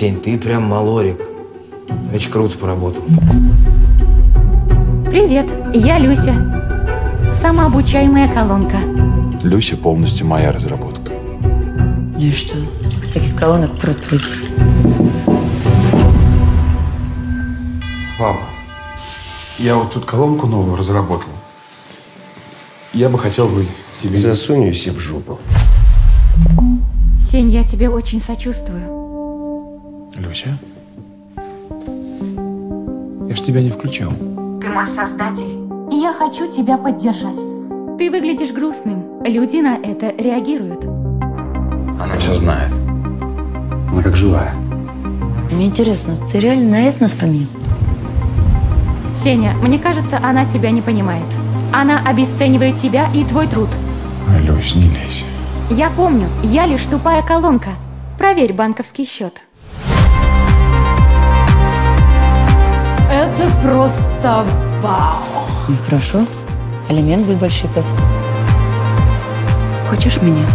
Сень, ты прям малорик. Очень круто поработал. Привет, я Люся. Самообучаемая колонка. Люся полностью моя разработка. Ну и что? Таких колонок пруд-пруд. Папа, я вот тут колонку новую разработал. Я бы хотел бы тебе... Засунь ее себе в жопу. Сень, я тебе очень сочувствую. Люся? Я ж тебя не включал. Ты мой создатель. И я хочу тебя поддержать. Ты выглядишь грустным. Люди на это реагируют. Она все знает. Она как живая. Мне интересно, ты реально на это нас поменял? Сеня, мне кажется, она тебя не понимает. Она обесценивает тебя и твой труд. Люсь, не лезь. Я помню, я лишь тупая колонка. Проверь банковский счет. Это просто вау. Ну хорошо. Алимент будет большой платить. Хочешь меня?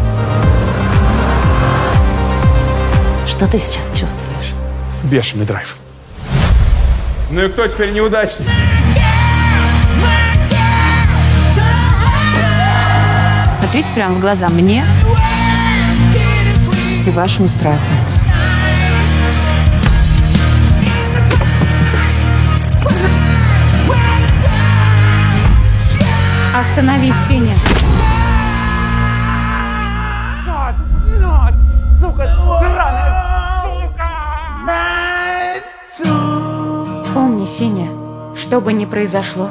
Что ты сейчас чувствуешь? Бешеный драйв. Ну и кто теперь неудачник? Смотрите прямо в глаза мне и вашему страху. Остановись, Сеня. Помни, Сеня, что бы ни произошло,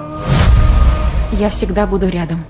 я всегда буду рядом.